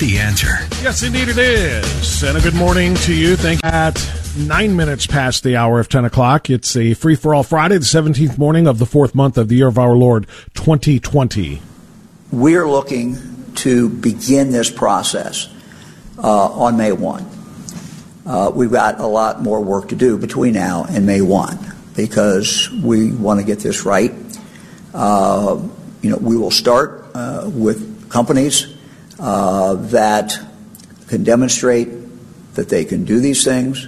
The answer. Yes, indeed it is. And a good morning to you. Thank you. At nine minutes past the hour of 10 o'clock, it's a free for all Friday, the 17th morning of the fourth month of the year of our Lord 2020. We're looking to begin this process uh, on May 1. Uh, we've got a lot more work to do between now and May 1 because we want to get this right. Uh, you know, we will start uh, with companies uh, that can demonstrate that they can do these things.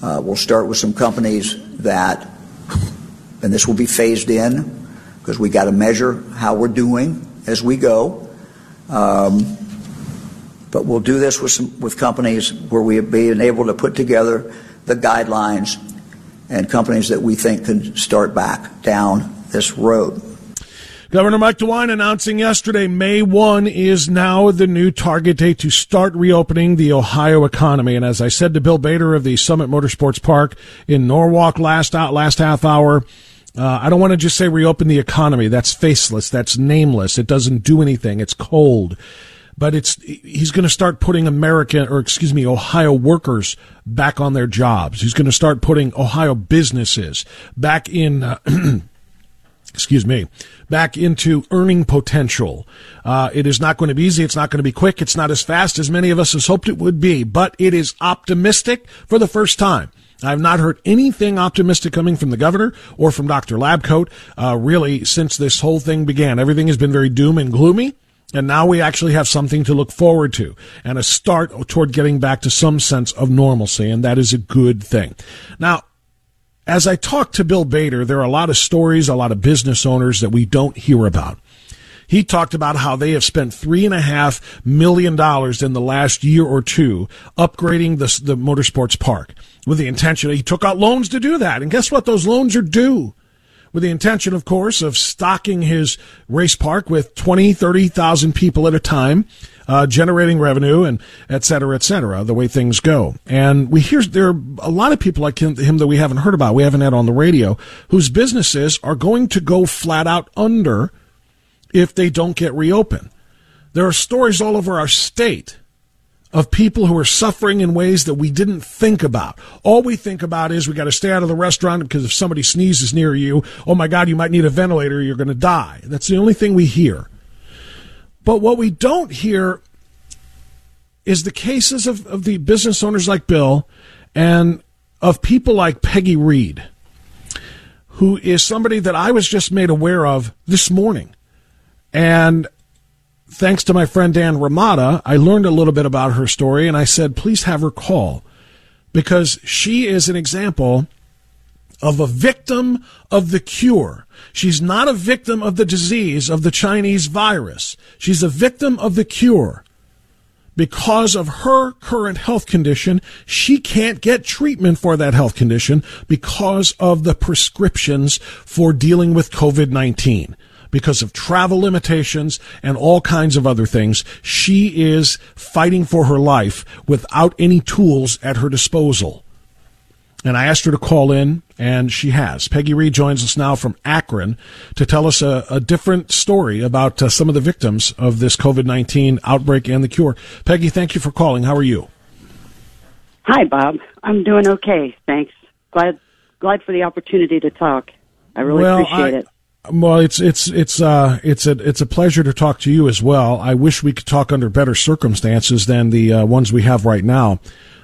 Uh, we'll start with some companies that, and this will be phased in because we got to measure how we're doing as we go. Um, but we'll do this with some, with companies where we have been able to put together the guidelines and companies that we think can start back down this road. Governor Mike DeWine announcing yesterday May 1 is now the new target date to start reopening the Ohio economy. And as I said to Bill Bader of the Summit Motorsports Park in Norwalk last out, last half hour, uh, I don't want to just say reopen the economy. That's faceless. That's nameless. It doesn't do anything. It's cold. But it's, he's going to start putting American, or excuse me, Ohio workers back on their jobs. He's going to start putting Ohio businesses back in, uh, excuse me, back into earning potential. Uh, it is not going to be easy. It's not going to be quick. It's not as fast as many of us has hoped it would be, but it is optimistic for the first time. I've not heard anything optimistic coming from the governor or from Dr. Labcoat, uh, really, since this whole thing began. Everything has been very doom and gloomy. And now we actually have something to look forward to and a start toward getting back to some sense of normalcy. And that is a good thing. Now, as I talk to Bill Bader, there are a lot of stories, a lot of business owners that we don't hear about. He talked about how they have spent three and a half million dollars in the last year or two upgrading the, the motorsports park with the intention. He took out loans to do that. And guess what? Those loans are due with the intention, of course, of stocking his race park with 20, 30,000 people at a time, uh, generating revenue and et cetera, et cetera, the way things go. And we hear there are a lot of people like him, him that we haven't heard about, we haven't had on the radio, whose businesses are going to go flat out under if they don't get reopened. There are stories all over our state of people who are suffering in ways that we didn't think about. All we think about is we got to stay out of the restaurant because if somebody sneezes near you, oh my God, you might need a ventilator, you're going to die. That's the only thing we hear. But what we don't hear is the cases of, of the business owners like Bill and of people like Peggy Reed, who is somebody that I was just made aware of this morning. And thanks to my friend Dan Ramada, I learned a little bit about her story and I said, please have her call because she is an example of a victim of the cure. She's not a victim of the disease of the Chinese virus. She's a victim of the cure. Because of her current health condition, she can't get treatment for that health condition because of the prescriptions for dealing with COVID 19 because of travel limitations and all kinds of other things. She is fighting for her life without any tools at her disposal. And I asked her to call in, and she has. Peggy Reed joins us now from Akron to tell us a, a different story about uh, some of the victims of this COVID 19 outbreak and the cure. Peggy, thank you for calling. How are you? Hi, Bob. I'm doing okay. Thanks. Glad glad for the opportunity to talk. I really well, appreciate I, it. Well, it's it's it's uh it's a it's a pleasure to talk to you as well. I wish we could talk under better circumstances than the uh, ones we have right now.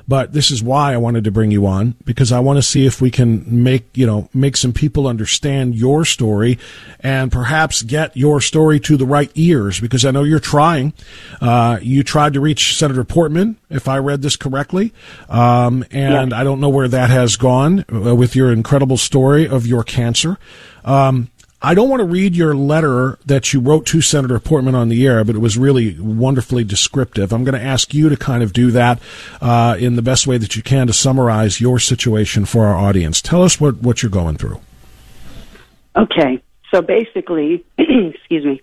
But this is why I wanted to bring you on because I want to see if we can make, you know, make some people understand your story and perhaps get your story to the right ears because I know you're trying. Uh, you tried to reach Senator Portman, if I read this correctly. Um, and yeah. I don't know where that has gone uh, with your incredible story of your cancer. Um, I don't want to read your letter that you wrote to Senator Portman on the air, but it was really wonderfully descriptive. I'm going to ask you to kind of do that uh, in the best way that you can to summarize your situation for our audience. Tell us what, what you're going through. Okay. So basically, excuse me,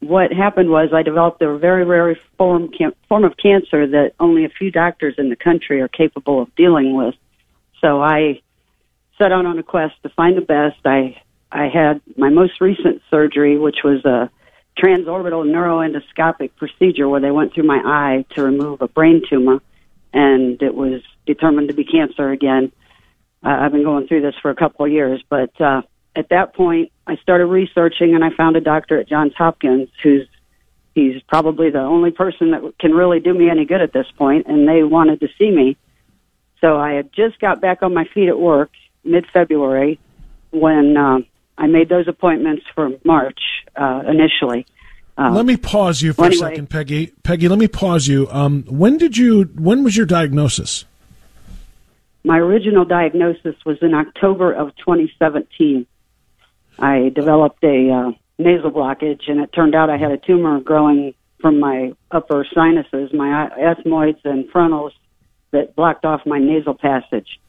what happened was I developed a very rare form, form of cancer that only a few doctors in the country are capable of dealing with. So I set out on a quest to find the best. I I had my most recent surgery, which was a transorbital neuroendoscopic procedure where they went through my eye to remove a brain tumor, and it was determined to be cancer again. Uh, I've been going through this for a couple of years, but uh, at that point, I started researching, and I found a doctor at Johns Hopkins who's he's probably the only person that can really do me any good at this point, and they wanted to see me. So I had just got back on my feet at work mid February when uh, I made those appointments for March uh, initially. Uh, let me pause you for well, anyway, a second, Peggy. Peggy, let me pause you. Um, when did you? When was your diagnosis? My original diagnosis was in October of 2017. I developed a uh, nasal blockage, and it turned out I had a tumor growing from my upper sinuses, my ethmoids and frontals, that blocked off my nasal passage.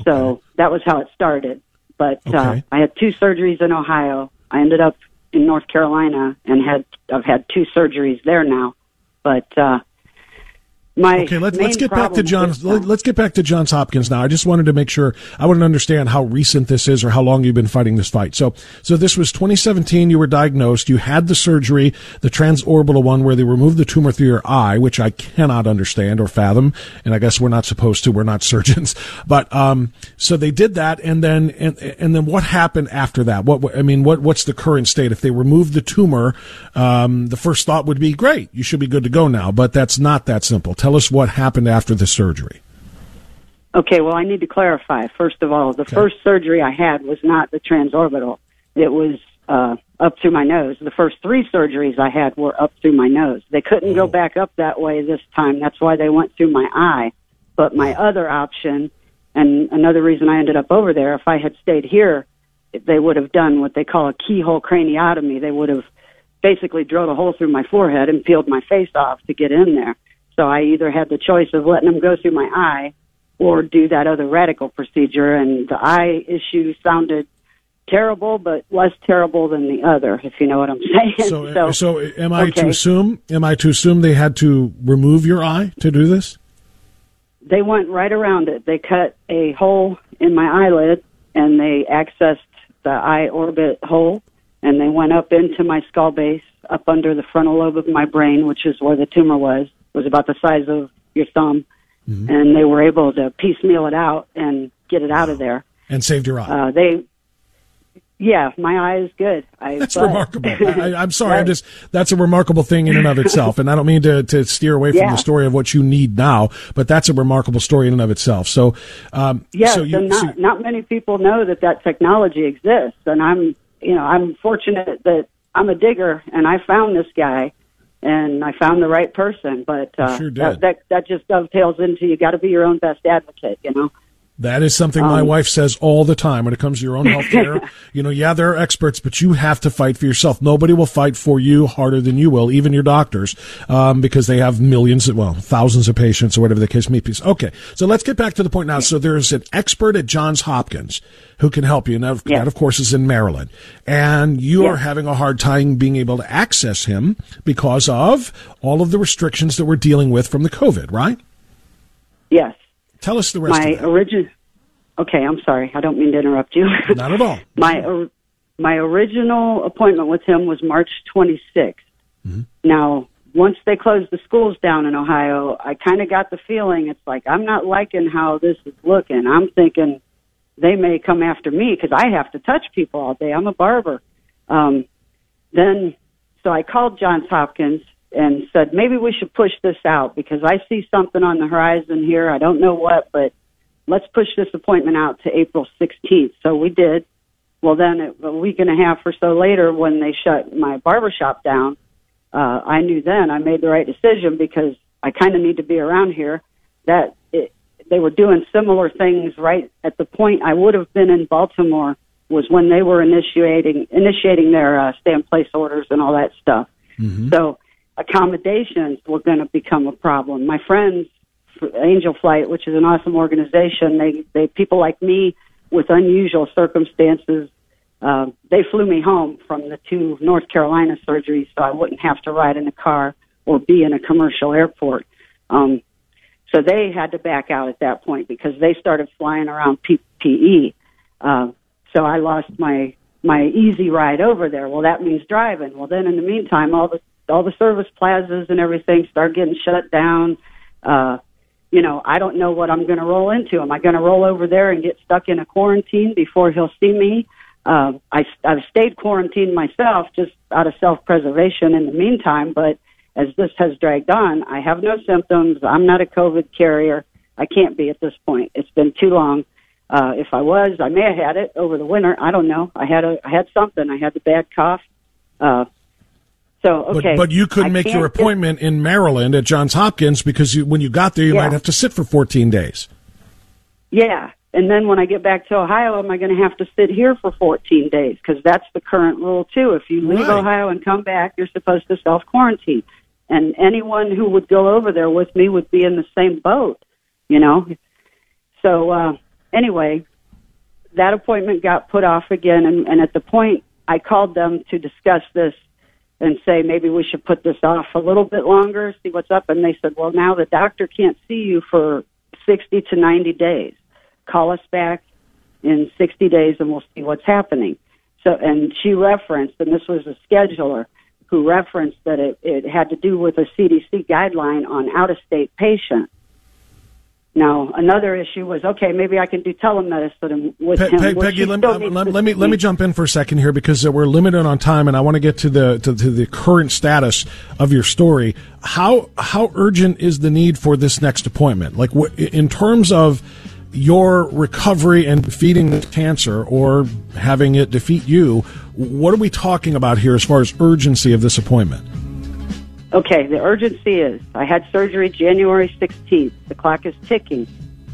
Okay. So that was how it started. But uh, okay. uh, I had two surgeries in Ohio. I ended up in North Carolina and had I've had two surgeries there now. But uh, my okay, let's let's get back to Johns. Let's get back to Johns Hopkins now. I just wanted to make sure I want to understand how recent this is or how long you've been fighting this fight. So, so this was 2017. You were diagnosed. You had the surgery, the transorbital one, where they removed the tumor through your eye, which I cannot understand or fathom. And I guess we're not supposed to. We're not surgeons. But um, so they did that, and then and and then what happened after that? What I mean, what what's the current state? If they removed the tumor, um, the first thought would be great. You should be good to go now. But that's not that simple. Tell Tell us what happened after the surgery. Okay, well, I need to clarify. First of all, the okay. first surgery I had was not the transorbital. It was uh, up through my nose. The first three surgeries I had were up through my nose. They couldn't oh. go back up that way this time. That's why they went through my eye. But my other option, and another reason I ended up over there, if I had stayed here, they would have done what they call a keyhole craniotomy. They would have basically drilled a hole through my forehead and peeled my face off to get in there. So I either had the choice of letting them go through my eye or do that other radical procedure. And the eye issue sounded terrible, but less terrible than the other, if you know what I'm saying. So, so, so am I okay. to assume? Am I to assume they had to remove your eye to do this? They went right around it. They cut a hole in my eyelid, and they accessed the eye orbit hole, and they went up into my skull base, up under the frontal lobe of my brain, which is where the tumor was, was about the size of your thumb, mm-hmm. and they were able to piecemeal it out and get it out of there. And saved your eye. Uh, they, yeah, my eye is good. I, that's but, remarkable. I, am sorry, I'm just that's a remarkable thing in and of itself, and I don't mean to, to steer away from yeah. the story of what you need now, but that's a remarkable story in and of itself. So, um, yeah, so, you, not, so not many people know that that technology exists, and I'm you know I'm fortunate that I'm a digger, and I found this guy and I found the right person. But uh, sure that, that that just dovetails into you got to be your own best advocate, you know. That is something my Um, wife says all the time when it comes to your own health care. you know, yeah, there are experts, but you have to fight for yourself. Nobody will fight for you harder than you will, even your doctors, um, because they have millions, well, thousands of patients or whatever the case may be. Okay, so let's get back to the point now. So there's an expert at Johns Hopkins who can help you, and that, Yes. that of course is in Maryland. And you are having a hard time being able to access him because of all of the restrictions that we're dealing with from the COVID, right? Yes. Tell us the rest My of original. Okay, I'm sorry. I don't mean to interrupt you. Not at all. my or- my original appointment with him was March 26th. Mm-hmm. Now, once they closed the schools down in Ohio, I kind of got the feeling it's like I'm not liking how this is looking. I'm thinking they may come after me because I have to touch people all day. I'm a barber. Um, then, so I called Johns Hopkins and said maybe we should push this out because I see something on the horizon here. I don't know what, but let's push this appointment out to April 16th. So we did. Well, then it, a week and a half or so later, when they shut my barber shop down, uh, I knew then I made the right decision because I kind of need to be around here. That it, they were doing similar things right at the point I would have been in Baltimore was when they were initiating initiating their uh, stay in place orders and all that stuff. So accommodations were going to become a problem. My friends, Angel Flight, which is an awesome organization, they they people like me with unusual circumstances. Uh, they flew me home from the two North Carolina surgeries, so I wouldn't have to ride in a car or be in a commercial airport. Um, so they had to back out at that point because they started flying around PPE. Uh, so I lost my my easy ride over there. Well, that means driving. Well, then in the meantime, all the all the service plazas and everything start getting shut down. Uh, you know, I don't know what I'm going to roll into. Am I going to roll over there and get stuck in a quarantine before he'll see me? Uh, I, I've stayed quarantined myself just out of self-preservation in the meantime, but as this has dragged on, I have no symptoms. I'm not a COVID carrier. I can't be at this point. It's been too long. Uh, if I was, I may have had it over the winter. I don't know. I had a, I had something. I had the bad cough. Uh, so okay. But, but you couldn't I make your appointment in Maryland at Johns Hopkins because you, when you got there, you Yeah. might have to sit for 14 days. Yeah. And then when I get back to Ohio, am I going to have to sit here for 14 days? Because that's the current rule, too. If you leave Right. Ohio and come back, you're supposed to self quarantine. And anyone who would go over there with me would be in the same boat, you know? So, uh, anyway, that appointment got put off again. And, and at the point I called them to discuss this and say maybe we should put this off a little bit longer, see what's up. And they said, well, now the doctor can't see you for 60 to 90 days. Call us back in 60 days and we'll see what's happening. So, and she referenced, and this was a scheduler who referenced that it, it had to do with a CDC guideline on out of state patients. Now, another issue was okay, maybe I can do telemedicine with Pe- him. Pe- Peggy, let, let, let me let me jump in for a second here because uh, we're limited on time, and I want to get to the to, to the current status of your story. How how urgent is the need for this next appointment? Like what, in terms of your recovery and defeating the cancer, or having it defeat you? What are we talking about here as far as urgency of this appointment? Okay, the urgency is I had surgery January 16th. The clock is ticking.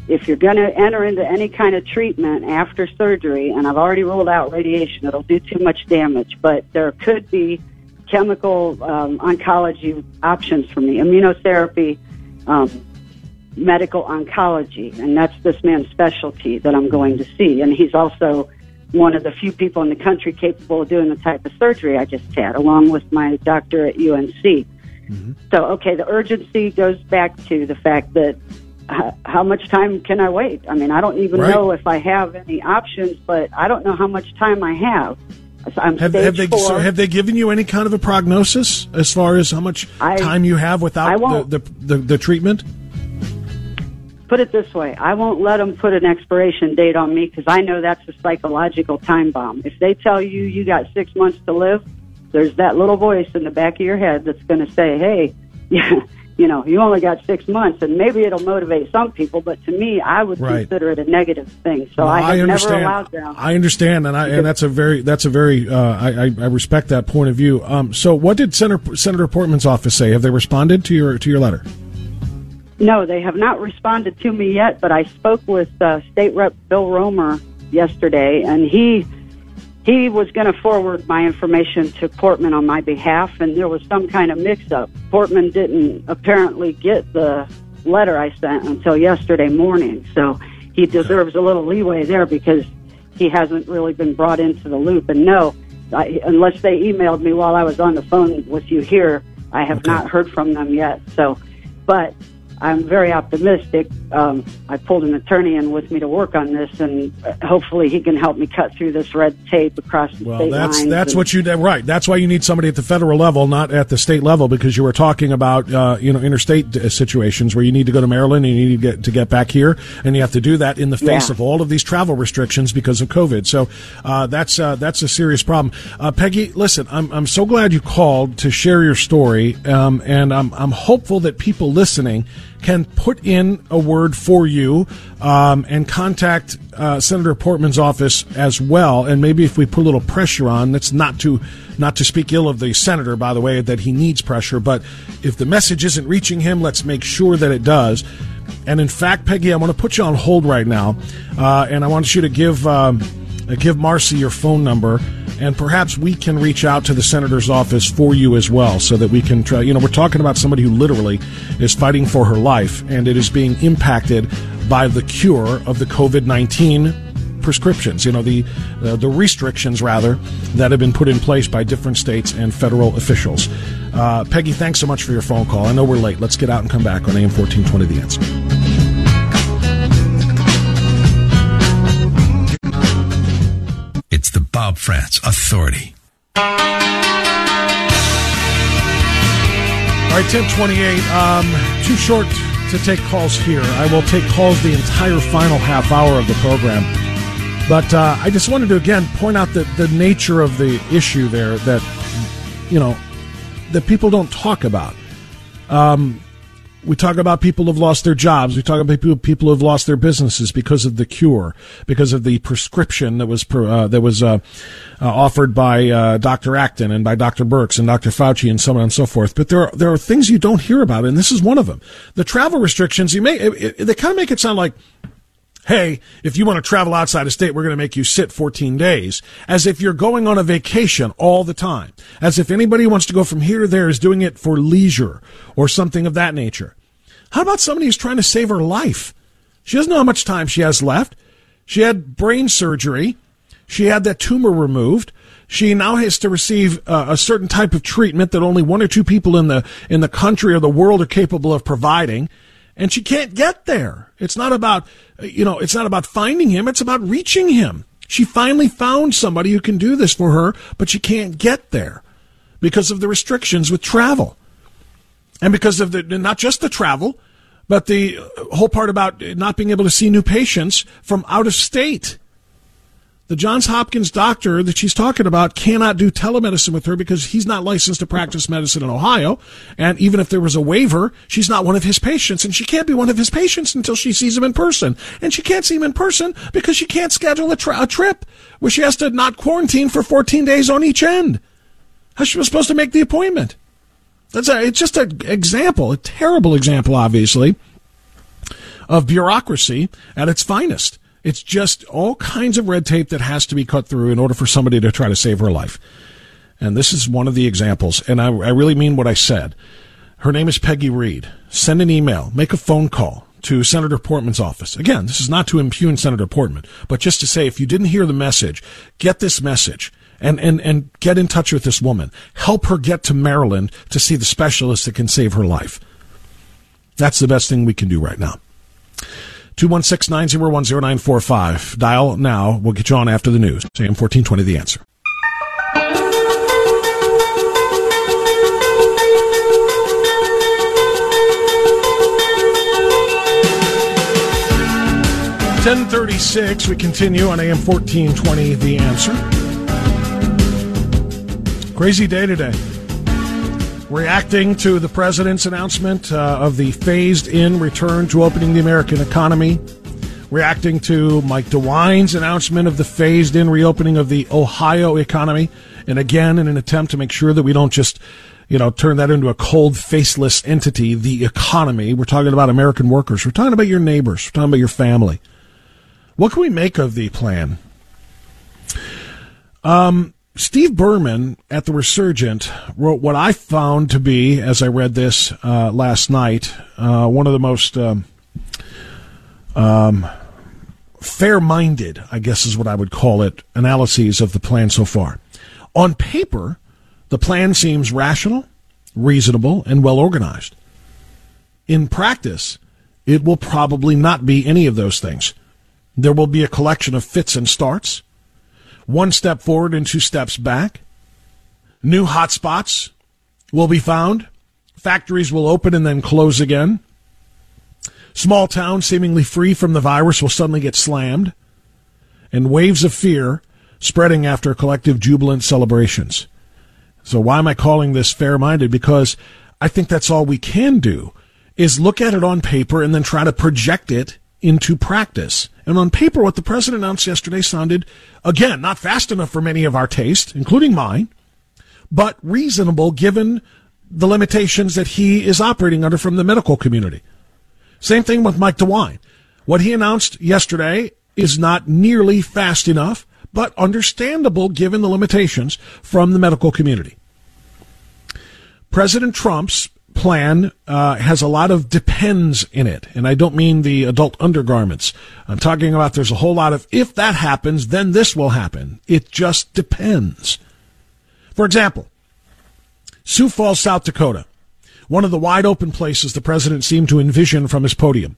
If you're going to enter into any kind of treatment after surgery, and I've already ruled out radiation, it'll do too much damage, but there could be chemical um, oncology options for me, immunotherapy, um, medical oncology, and that's this man's specialty that I'm going to see. And he's also one of the few people in the country capable of doing the type of surgery I just had, along with my doctor at UNC. So, okay, the urgency goes back to the fact that uh, how much time can I wait? I mean, I don't even Right. know if I have any options, but I don't know how much time I have. So Have, have they so have they given you any kind of a prognosis as far as how much I- time you have without the, the, the the treatment? put it this way I won't let them put an expiration date on me because I know that's a psychological time bomb. If they tell you you got six months to live, there's that little voice in the back of your head that's going to say, hey, yeah, you know, you only got six months, and maybe it'll motivate some people, but to me, I would Right. consider it a negative thing. So Well, I have never understand. allowed them. I understand, and I and that's a very that's a very uh, I, I I respect that point of view. Um, so, what did Senator Senator Portman's office say? Have they responded to your to your letter? No, they have not responded to me yet, but I spoke with uh, State Rep Bill Roemer yesterday, and he he was going to forward my information to Portman on my behalf, and there was some kind of mix-up. Portman didn't apparently get the letter I sent until yesterday morning, so he deserves a little leeway there because he hasn't really been brought into the loop. And no, I, unless they emailed me while I was on the phone with you here, I have okay. not heard from them yet. So, but I'm very optimistic. Um, I pulled an attorney in with me to work on this, and hopefully he can help me cut through this red tape across the well, state that's lines. that's and, what you did right. That's why you need somebody at the federal level, not at the state level, because you were talking about uh, you know interstate uh, situations where you need to go to Maryland and you need to get to get back here, and you have to do that in the face yeah. of all of these travel restrictions because of COVID. So uh, that's uh, that's a serious problem. Uh, Peggy, listen, I'm I'm so glad you called to share your story, um, and I'm I'm hopeful that people listening can put in a word for you um, and contact uh, Senator Portman's office as well. And maybe if we put a little pressure on, that's not to not to speak ill of the senator, by the way, that he needs pressure. But if the message isn't reaching him, let's make sure that it does. And in fact, Peggy, I want to put you on hold right now, uh, and I want you to give um, give Marcy your phone number and perhaps we can reach out to the senator's office for you as well so that we can try you know we're talking about somebody who literally is fighting for her life and it is being impacted by the cure of the covid-19 prescriptions you know the uh, the restrictions rather that have been put in place by different states and federal officials. Uh, peggy thanks so much for your phone call. I know we're late. Let's get out and come back on am 1420 the answer Bob Frantz Authority. All right, 1028. Um, too short to take calls here. I will take calls the entire final half hour of the program. But uh, I just wanted to again point out that the nature of the issue there that, you know, that people don't talk about. Um, we talk about people who've lost their jobs. We talk about people people who've lost their businesses because of the cure, because of the prescription that was uh, that was uh, uh, offered by uh, Dr. Acton and by Dr. Birx and Dr. Fauci and so on and so forth. But there are there are things you don't hear about, and this is one of them. The travel restrictions. You may it, it, they kind of make it sound like hey, if you want to travel outside of state, we're going to make you sit 14 days, as if you're going on a vacation all the time, as if anybody wants to go from here to there is doing it for leisure or something of that nature. How about somebody who's trying to save her life? She doesn't know how much time she has left. She had brain surgery. She had that tumor removed. She now has to receive uh, a certain type of treatment that only one or two people in the in the country or the world are capable of providing and she can't get there. It's not about, you know, it's not about finding him. It's about reaching him. She finally found somebody who can do this for her, but she can't get there because of the restrictions with travel. And because of the, not just the travel, but the whole part about not being able to see new patients from out of state the Johns Hopkins doctor that she's talking about cannot do telemedicine with her because he's not licensed to practice medicine in Ohio. And even if there was a waiver, she's not one of his patients and she can't be one of his patients until she sees him in person. And she can't see him in person because she can't schedule a, a trip where she has to not quarantine for 14 days on each end. How's she was supposed to make the appointment? That's a, it's just an example, a terrible example, obviously, of bureaucracy at its finest. It's just all kinds of red tape that has to be cut through in order for somebody to try to save her life. And this is one of the examples. And I, I really mean what I said. Her name is Peggy Reed. Send an email, make a phone call to Senator Portman's office. Again, this is not to impugn Senator Portman, but just to say if you didn't hear the message, get this message and, and, and get in touch with this woman. Help her get to Maryland to see the specialist that can save her life. That's the best thing we can do right now. 216 901 0945. Dial now. We'll get you on after the news. AM 1420, the answer. Ten thirty six. We continue on AM fourteen twenty. The answer. Crazy day today reacting to the president's announcement uh, of the phased in return to opening the American economy, reacting to Mike DeWine's announcement of the phased in reopening of the Ohio economy, and again, in an attempt to make sure that we don't just you know, turn that into a cold, faceless entity, the economy. We're talking about American workers. We're talking about your neighbors. We're talking about your family. What can we make of the plan? Um, Steve Berman at the Resurgent wrote what I found to be, as I read this uh, last night, uh, one of the most um, um, fair minded, I guess is what I would call it, analyses of the plan so far. On paper, the plan seems rational, reasonable, and well organized. In practice, it will probably not be any of those things. There will be a collection of fits and starts, one step forward and two steps back. New hotspots will be found. Factories will open and then close again. Small towns seemingly free from the virus will suddenly get slammed. And waves of fear spreading after collective jubilant celebrations. So why am I calling this fair minded? Because I think that's all we can do is look at it on paper and then try to project it into practice. And on paper, what the president announced yesterday sounded, again, not fast enough for many of our taste, including mine, but reasonable given the limitations that he is operating under from the medical community. Same thing with Mike DeWine. What he announced yesterday is not nearly fast enough but understandable given the limitations from the medical community. President Trump's plan uh, has a lot of depends in it, and I don't mean the adult undergarments. I'm talking about there's a whole lot of if that happens, then this will happen. It just depends. For example, Sioux Falls, South Dakota, one of the wide open places the president seemed to envision from his podium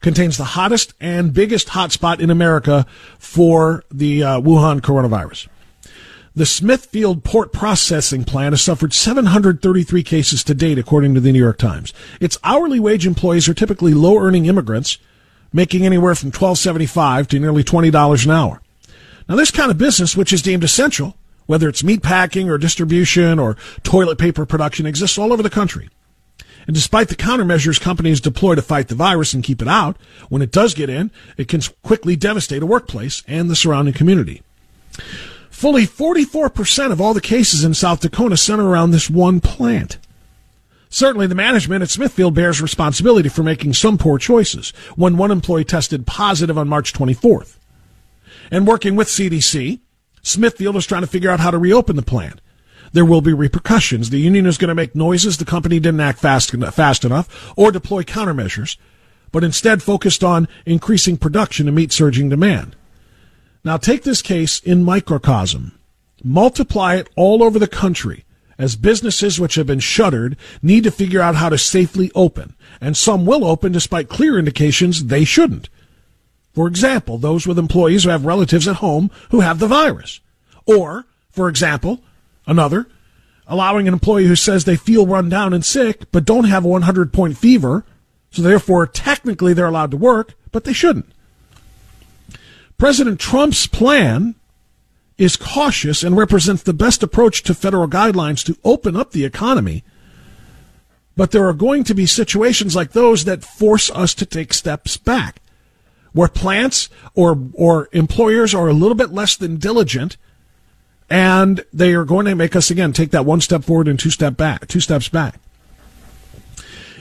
contains the hottest and biggest hotspot in America for the uh, Wuhan coronavirus. The Smithfield Pork Processing Plant has suffered 733 cases to date, according to the New York Times. Its hourly wage employees are typically low earning immigrants, making anywhere from $12.75 to nearly $20 an hour. Now, this kind of business, which is deemed essential, whether it's meat packing or distribution or toilet paper production, exists all over the country. And despite the countermeasures companies deploy to fight the virus and keep it out, when it does get in, it can quickly devastate a workplace and the surrounding community. Fully 44% of all the cases in South Dakota center around this one plant. Certainly, the management at Smithfield bears responsibility for making some poor choices when one employee tested positive on March 24th. And working with CDC, Smithfield is trying to figure out how to reopen the plant there will be repercussions. The union is going to make noises the company didn't act fast, fast enough or deploy countermeasures, but instead focused on increasing production to meet surging demand. Now take this case in microcosm. Multiply it all over the country as businesses which have been shuttered need to figure out how to safely open, and some will open despite clear indications they shouldn't. For example, those with employees who have relatives at home who have the virus. Or, for example, Another, allowing an employee who says they feel run down and sick but don't have a 100 point fever, so therefore technically they're allowed to work, but they shouldn't. President Trump's plan is cautious and represents the best approach to federal guidelines to open up the economy. But there are going to be situations like those that force us to take steps back, where plants or, or employers are a little bit less than diligent and they are going to make us again take that one step forward and two step back, two steps back.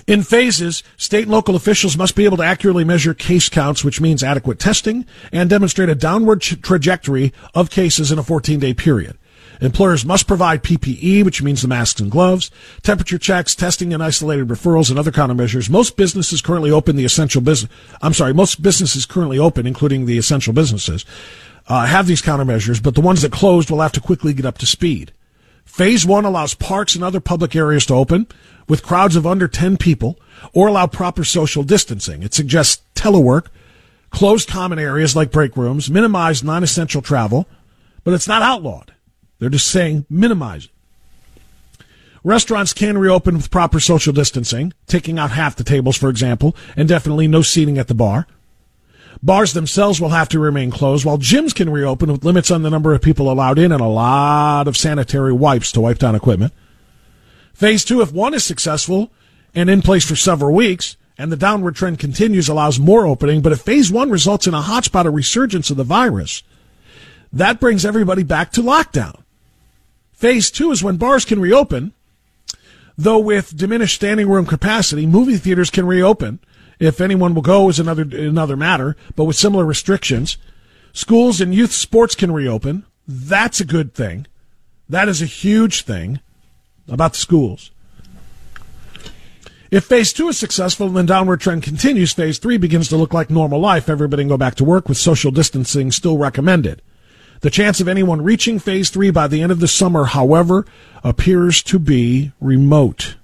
In phases, state and local officials must be able to accurately measure case counts, which means adequate testing, and demonstrate a downward trajectory of cases in a 14 day period. Employers must provide PPE, which means the masks and gloves, temperature checks, testing and isolated referrals, and other countermeasures. Most businesses currently open the essential business. I'm sorry, most businesses currently open, including the essential businesses, uh, have these countermeasures, but the ones that closed will have to quickly get up to speed. Phase one allows parks and other public areas to open with crowds of under 10 people or allow proper social distancing. It suggests telework, closed common areas like break rooms, minimize non-essential travel, but it's not outlawed. They're just saying minimize it. Restaurants can reopen with proper social distancing, taking out half the tables, for example, and definitely no seating at the bar. Bars themselves will have to remain closed, while gyms can reopen with limits on the number of people allowed in and a lot of sanitary wipes to wipe down equipment. Phase two, if one is successful and in place for several weeks, and the downward trend continues, allows more opening. But if phase one results in a hotspot, or resurgence of the virus, that brings everybody back to lockdown. Phase two is when bars can reopen, Though with diminished standing room capacity, movie theaters can reopen. If anyone will go is another another matter, but with similar restrictions. Schools and youth sports can reopen. That's a good thing. That is a huge thing about the schools. If phase two is successful and the downward trend continues, phase three begins to look like normal life. Everybody can go back to work with social distancing still recommended. The chance of anyone reaching phase three by the end of the summer, however, appears to be remote.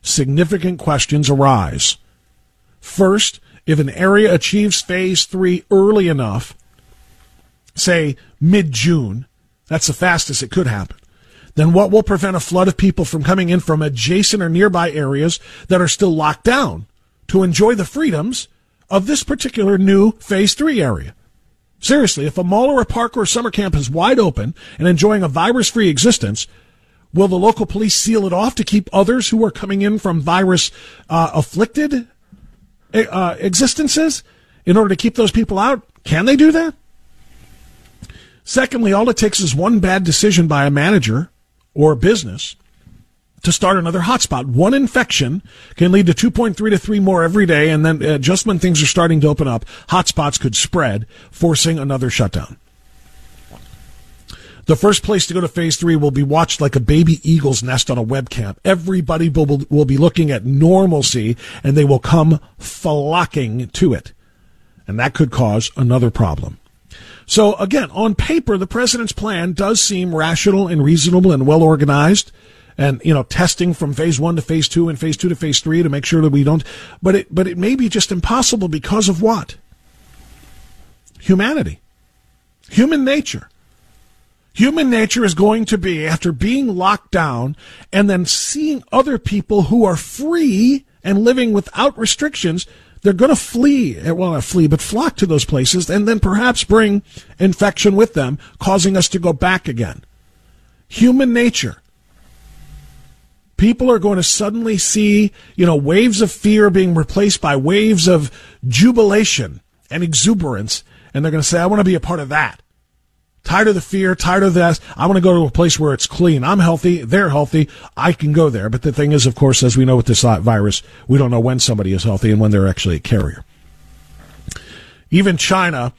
Significant questions arise. First, if an area achieves phase three early enough, say mid June, that's the fastest it could happen, then what will prevent a flood of people from coming in from adjacent or nearby areas that are still locked down to enjoy the freedoms of this particular new phase three area? Seriously, if a mall or a park or a summer camp is wide open and enjoying a virus free existence, will the local police seal it off to keep others who are coming in from virus uh, afflicted uh, existences in order to keep those people out? Can they do that? Secondly, all it takes is one bad decision by a manager or a business to start another hotspot. One infection can lead to 2.3 to 3 more every day, and then uh, just when things are starting to open up, hotspots could spread, forcing another shutdown. The first place to go to phase three will be watched like a baby eagle's nest on a webcam. Everybody will, will be looking at normalcy, and they will come flocking to it. And that could cause another problem. So again, on paper, the president's plan does seem rational and reasonable and well organized. And, you know, testing from phase one to phase two and phase two to phase three to make sure that we don't, but it, but it may be just impossible because of what? Humanity. Human nature. Human nature is going to be after being locked down and then seeing other people who are free and living without restrictions they're going to flee, eh, well, not flee, but flock to those places and then perhaps bring infection with them, causing us to go back again. Human nature. People are going to suddenly see, you know, waves of fear being replaced by waves of jubilation and exuberance, and they're going to say, I want to be a part of that. Tired of the fear, tired of this. I want to go to a place where it's clean. I'm healthy. They're healthy. I can go there. But the thing is, of course, as we know with this virus, we don't know when somebody is healthy and when they're actually a carrier. Even China,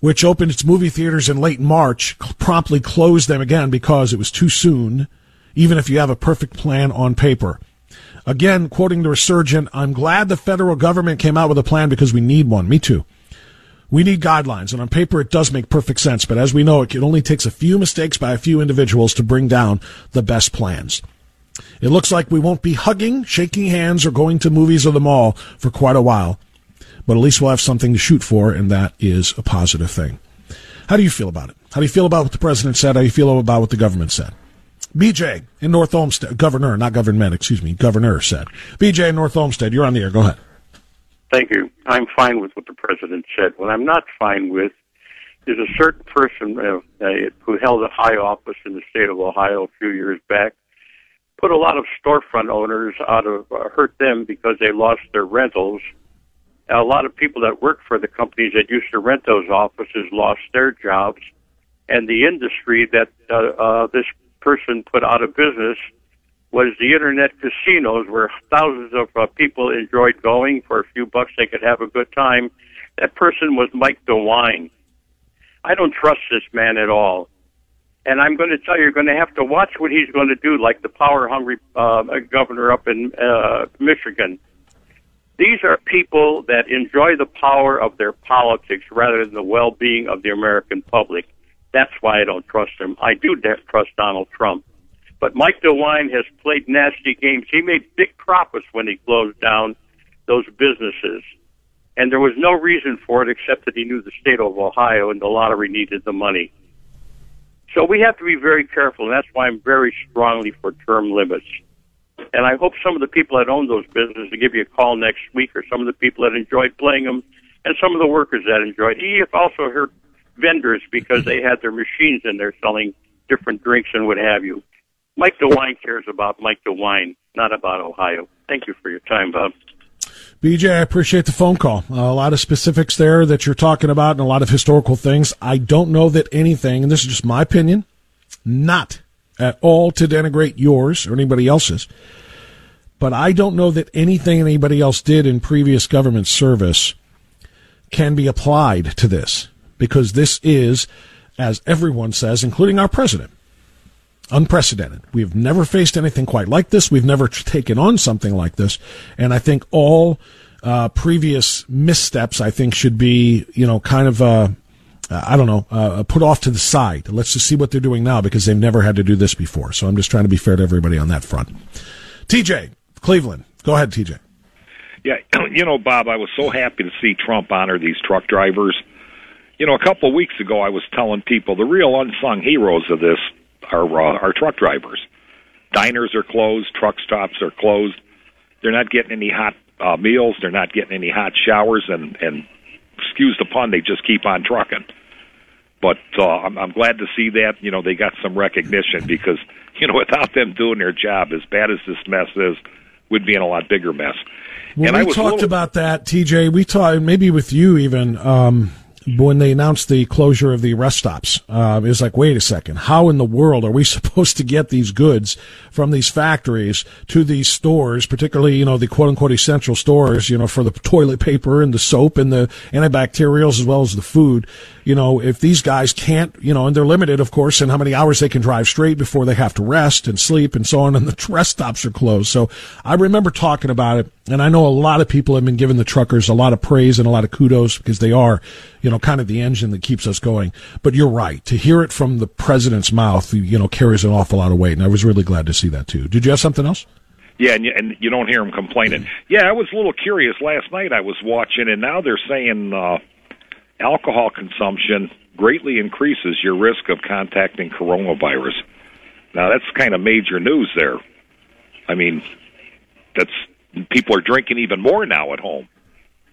which opened its movie theaters in late March, promptly closed them again because it was too soon, even if you have a perfect plan on paper. Again, quoting the resurgent, I'm glad the federal government came out with a plan because we need one. Me too. We need guidelines, and on paper it does make perfect sense, but as we know, it only takes a few mistakes by a few individuals to bring down the best plans. It looks like we won't be hugging, shaking hands, or going to movies or the mall for quite a while, but at least we'll have something to shoot for, and that is a positive thing. How do you feel about it? How do you feel about what the president said? How do you feel about what the government said? BJ in North Olmsted, governor, not government, excuse me, governor said. BJ in North Olmsted, you're on the air. Go ahead. Thank you. I'm fine with what the president said. What I'm not fine with is a certain person uh, uh, who held a high office in the state of Ohio a few years back, put a lot of storefront owners out of uh, hurt them because they lost their rentals. A lot of people that work for the companies that used to rent those offices lost their jobs, and the industry that uh, uh, this person put out of business was the internet casinos where thousands of uh, people enjoyed going for a few bucks. They could have a good time. That person was Mike DeWine. I don't trust this man at all. And I'm going to tell you, you're going to have to watch what he's going to do, like the power hungry uh, governor up in uh, Michigan. These are people that enjoy the power of their politics rather than the well being of the American public. That's why I don't trust him. I do trust Donald Trump. But Mike DeWine has played nasty games. He made big profits when he closed down those businesses. And there was no reason for it except that he knew the state of Ohio and the lottery needed the money. So we have to be very careful, and that's why I'm very strongly for term limits. And I hope some of the people that own those businesses will give you a call next week, or some of the people that enjoyed playing them, and some of the workers that enjoyed. He also heard vendors because they had their machines in there selling different drinks and what have you. Mike DeWine cares about Mike DeWine, not about Ohio. Thank you for your time, Bob. BJ, I appreciate the phone call. Uh, a lot of specifics there that you're talking about and a lot of historical things. I don't know that anything, and this is just my opinion, not at all to denigrate yours or anybody else's. but I don't know that anything anybody else did in previous government service can be applied to this because this is, as everyone says, including our president, unprecedented. We've never faced anything quite like this. We've never taken on something like this. And I think all uh, previous missteps, I think, should be, you know, kind of, uh, I don't know, uh, put off to the side. Let's just see what they're doing now because they've never had to do this before. So I'm just trying to be fair to everybody on that front. TJ, Cleveland. Go ahead, TJ. Yeah, you know, Bob, I was so happy to see Trump honor these truck drivers. You know, a couple of weeks ago, I was telling people the real unsung heroes of this are uh, are truck drivers. Diners are closed, truck stops are closed. They're not getting any hot uh, meals. They're not getting any hot showers, and and excuse the pun, they just keep on trucking. But uh, I'm, I'm glad to see that you know they got some recognition because you know without them doing their job, as bad as this mess is, we'd be in a lot bigger mess. Well, and we talked little... about that, TJ. We talked maybe with you even. Um, when they announced the closure of the rest stops, uh, it was like, wait a second, how in the world are we supposed to get these goods from these factories to these stores, particularly, you know, the quote unquote essential stores, you know, for the toilet paper and the soap and the antibacterials as well as the food? You know, if these guys can't, you know, and they're limited, of course, in how many hours they can drive straight before they have to rest and sleep and so on, and the rest stops are closed. So I remember talking about it, and I know a lot of people have been giving the truckers a lot of praise and a lot of kudos because they are, you know, kind of the engine that keeps us going. But you're right. To hear it from the president's mouth, you know, carries an awful lot of weight. And I was really glad to see that too. Did you have something else? Yeah, and you, and you don't hear him complaining. Yeah, I was a little curious last night. I was watching, and now they're saying uh, alcohol consumption greatly increases your risk of contacting coronavirus. Now that's kind of major news there. I mean, that's people are drinking even more now at home.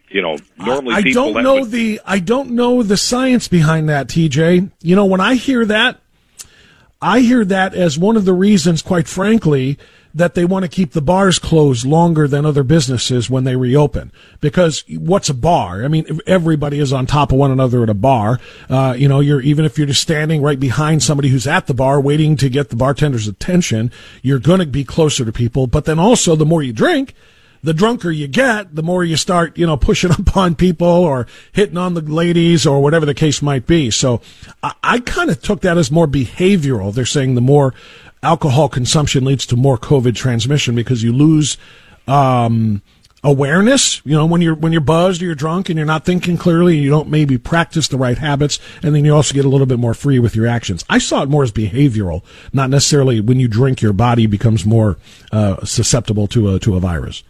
You know, normally I don't know would... the I don't know the science behind that, TJ. You know, when I hear that, I hear that as one of the reasons, quite frankly, that they want to keep the bars closed longer than other businesses when they reopen. Because what's a bar? I mean, everybody is on top of one another at a bar. Uh, you know, you're, even if you're just standing right behind somebody who's at the bar waiting to get the bartender's attention, you're going to be closer to people. But then also, the more you drink, the drunker you get, the more you start, you know, pushing up on people or hitting on the ladies or whatever the case might be. So I, I kind of took that as more behavioral. They're saying the more alcohol consumption leads to more COVID transmission because you lose, um, awareness you know when you're when you're buzzed or you're drunk and you're not thinking clearly and you don't maybe practice the right habits and then you also get a little bit more free with your actions i saw it more as behavioral not necessarily when you drink your body becomes more uh, susceptible to a to a virus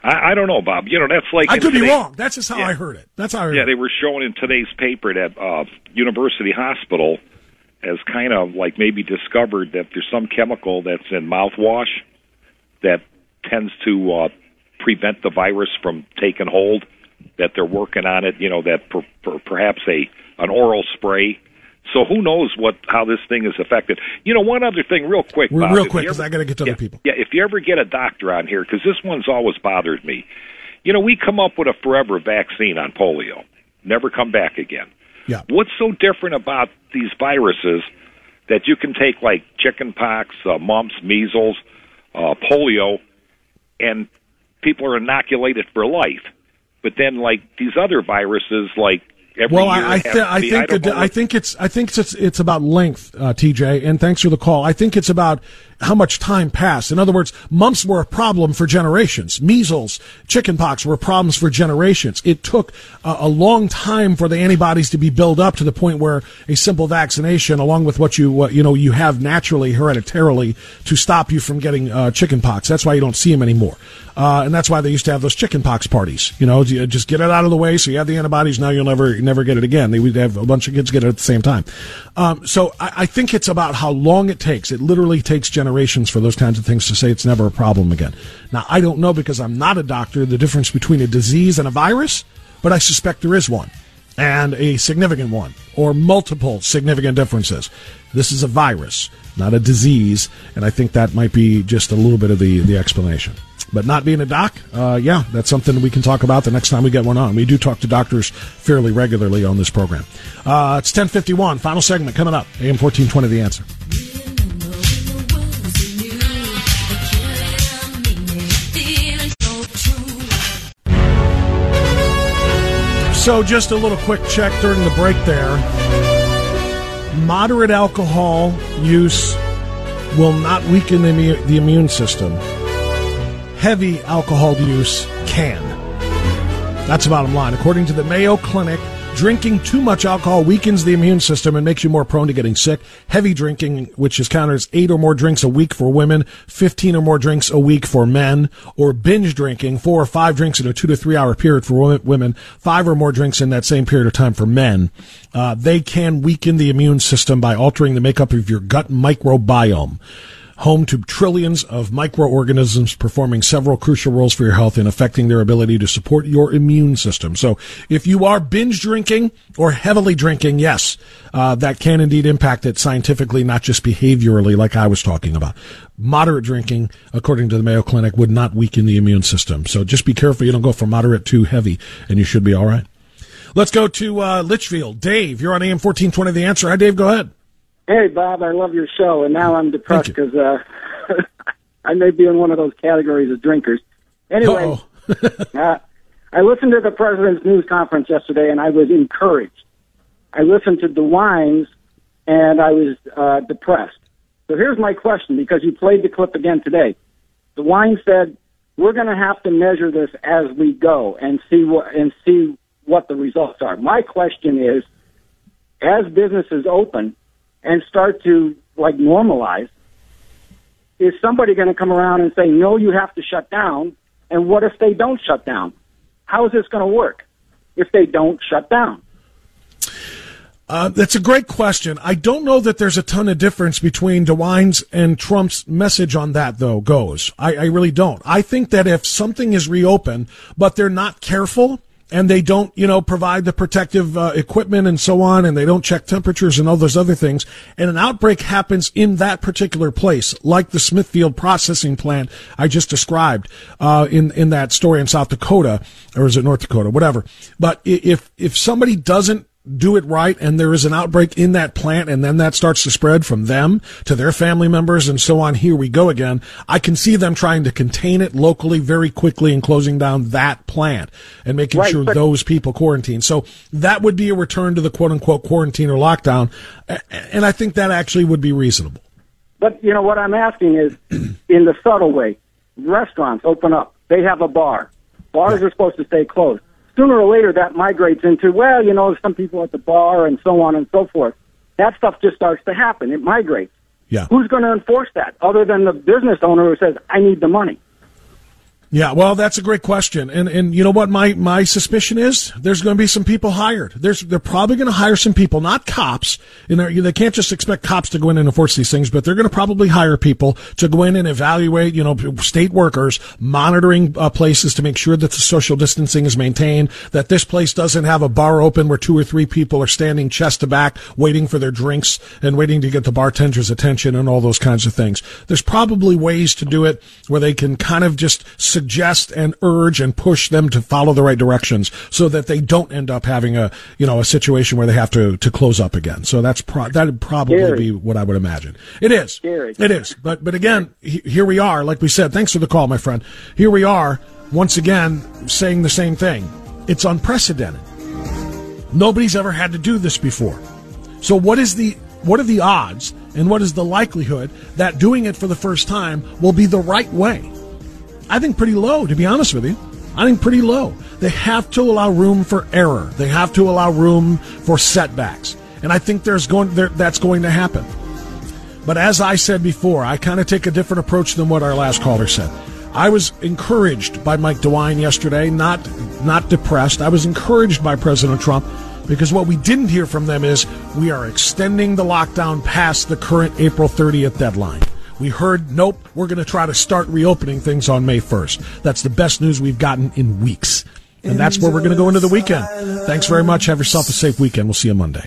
I, I don't know, Bob. You know, that's like I could be wrong. That's just how yeah. I heard it. That's how I heard yeah, they were showing in today's paper that uh, University Hospital has kind of like maybe discovered that there's some chemical that's in mouthwash that tends to uh, prevent the virus from taking hold. That they're working on it. You know, that per, per, perhaps a an oral spray so who knows what how this thing is affected? You know, one other thing, real quick, Bob, real quick, because I got to get to yeah, other people. Yeah, if you ever get a doctor on here, because this one's always bothered me. You know, we come up with a forever vaccine on polio, never come back again. Yeah. What's so different about these viruses that you can take like chickenpox, uh, mumps, measles, uh, polio, and people are inoculated for life? But then, like these other viruses, like Every well, I, I, th- I think I, I, think it's I think it's it's about length, uh, TJ. And thanks for the call. I think it's about how much time passed. In other words, mumps were a problem for generations. Measles, chickenpox were problems for generations. It took a, a long time for the antibodies to be built up to the point where a simple vaccination, along with what you you know you have naturally hereditarily to stop you from getting uh, chickenpox. That's why you don't see them anymore. Uh, and that's why they used to have those chickenpox parties. You know, just get it out of the way so you have the antibodies. Now you'll never never get it again. They would have a bunch of kids get it at the same time. Um, so I, I, think it's about how long it takes. It literally takes generations for those kinds of things to say it's never a problem again. Now I don't know because I'm not a doctor the difference between a disease and a virus, but I suspect there is one and a significant one or multiple significant differences. This is a virus, not a disease, and I think that might be just a little bit of the, the explanation. But not being a doc, uh, yeah, that's something we can talk about the next time we get one on. We do talk to doctors fairly regularly on this program. Uh, it's 1051, final segment coming up. AM 1420, The Answer. So, just a little quick check during the break there. Moderate alcohol use will not weaken the, the immune system. Heavy alcohol use can. That's the bottom line. According to the Mayo Clinic, Drinking too much alcohol weakens the immune system and makes you more prone to getting sick. Heavy drinking, which is counted as eight or more drinks a week for women, 15 or more drinks a week for men, or binge drinking, four or five drinks in a two to three hour period for women, five or more drinks in that same period of time for men. Uh, they can weaken the immune system by altering the makeup of your gut microbiome home to trillions of microorganisms performing several crucial roles for your health and affecting their ability to support your immune system. So if you are binge drinking or heavily drinking, yes, uh, that can indeed impact it scientifically, not just behaviorally, like I was talking about. Moderate drinking, according to the Mayo Clinic, would not weaken the immune system. So just be careful you don't go from moderate to heavy, and you should be all right. Let's go to uh, Litchfield. Dave, you're on AM 1420 The Answer. Hi, Dave. Go ahead. Hey, Bob, I love your show, and now I'm depressed because uh, I may be in one of those categories of drinkers. Anyway, uh, I listened to the president's news conference yesterday, and I was encouraged. I listened to DeWine's, and I was uh, depressed. So here's my question, because you played the clip again today. DeWine said, "We're going to have to measure this as we go and see what and see what the results are." My question is, as businesses open and start to like normalize, is somebody going to come around and say, no, you have to shut down? And what if they don't shut down? How is this going to work if they don't shut down? Uh, that's a great question. I don't know that there's a ton of difference between DeWine's and Trump's message on that, though, goes. I, I really don't. I think that if something is reopened, but they're not careful, and they don't, you know, provide the protective uh, equipment and so on, and they don't check temperatures and all those other things, and an outbreak happens in that particular place, like the Smithfield processing plant I just described uh, in in that story in South Dakota, or is it North Dakota, whatever. But if if somebody doesn't do it right and there is an outbreak in that plant and then that starts to spread from them to their family members and so on, here we go again. I can see them trying to contain it locally very quickly and closing down that plant and making right, sure those people quarantine. So that would be a return to the quote unquote quarantine or lockdown. And I think that actually would be reasonable. But, you know, what I'm asking is in the subtle way, restaurants open up. They have a bar. Bars are supposed to stay closed sooner or later that migrates into, well, you know, some people at the bar and so on and so forth. That stuff just starts to happen. It migrates. Yeah. Who's going to enforce that other than the business owner who says, I need the money? Yeah, well, that's a great question, and and you know what my my suspicion is? There's going to be some people hired. There's they're probably going to hire some people, not cops. And they can't just expect cops to go in and enforce these things, but they're going to probably hire people to go in and evaluate, you know, state workers monitoring uh, places to make sure that the social distancing is maintained, that this place doesn't have a bar open where two or three people are standing chest to back waiting for their drinks and waiting to get the bartender's attention and all those kinds of things. There's probably ways to do it where they can kind of just suggest and urge and push them to follow the right directions so that they don't end up having a you know a situation where they have to to close up again. So that's pro- that would probably be what I would imagine. It is. Scary. It is. But but again, he, here we are. Like we said, thanks for the call, my friend. Here we are once again saying the same thing. It's unprecedented. Nobody's ever had to do this before. So what is the what are the odds and what is the likelihood that doing it for the first time will be the right way? I think pretty low, to be honest with you. I think pretty low. They have to allow room for error. They have to allow room for setbacks. And I think there's going there, that's going to happen. But as I said before, I kind of take a different approach than what our last caller said. I was encouraged by Mike DeWine yesterday, not not depressed. I was encouraged by President Trump because what we didn't hear from them is we are extending the lockdown past the current April 30th deadline. We heard, nope, we're going to try to start reopening things on May 1st. That's the best news we've gotten in weeks. And that's where we're going to go into the weekend. Thanks very much. Have yourself a safe weekend. We'll see you Monday.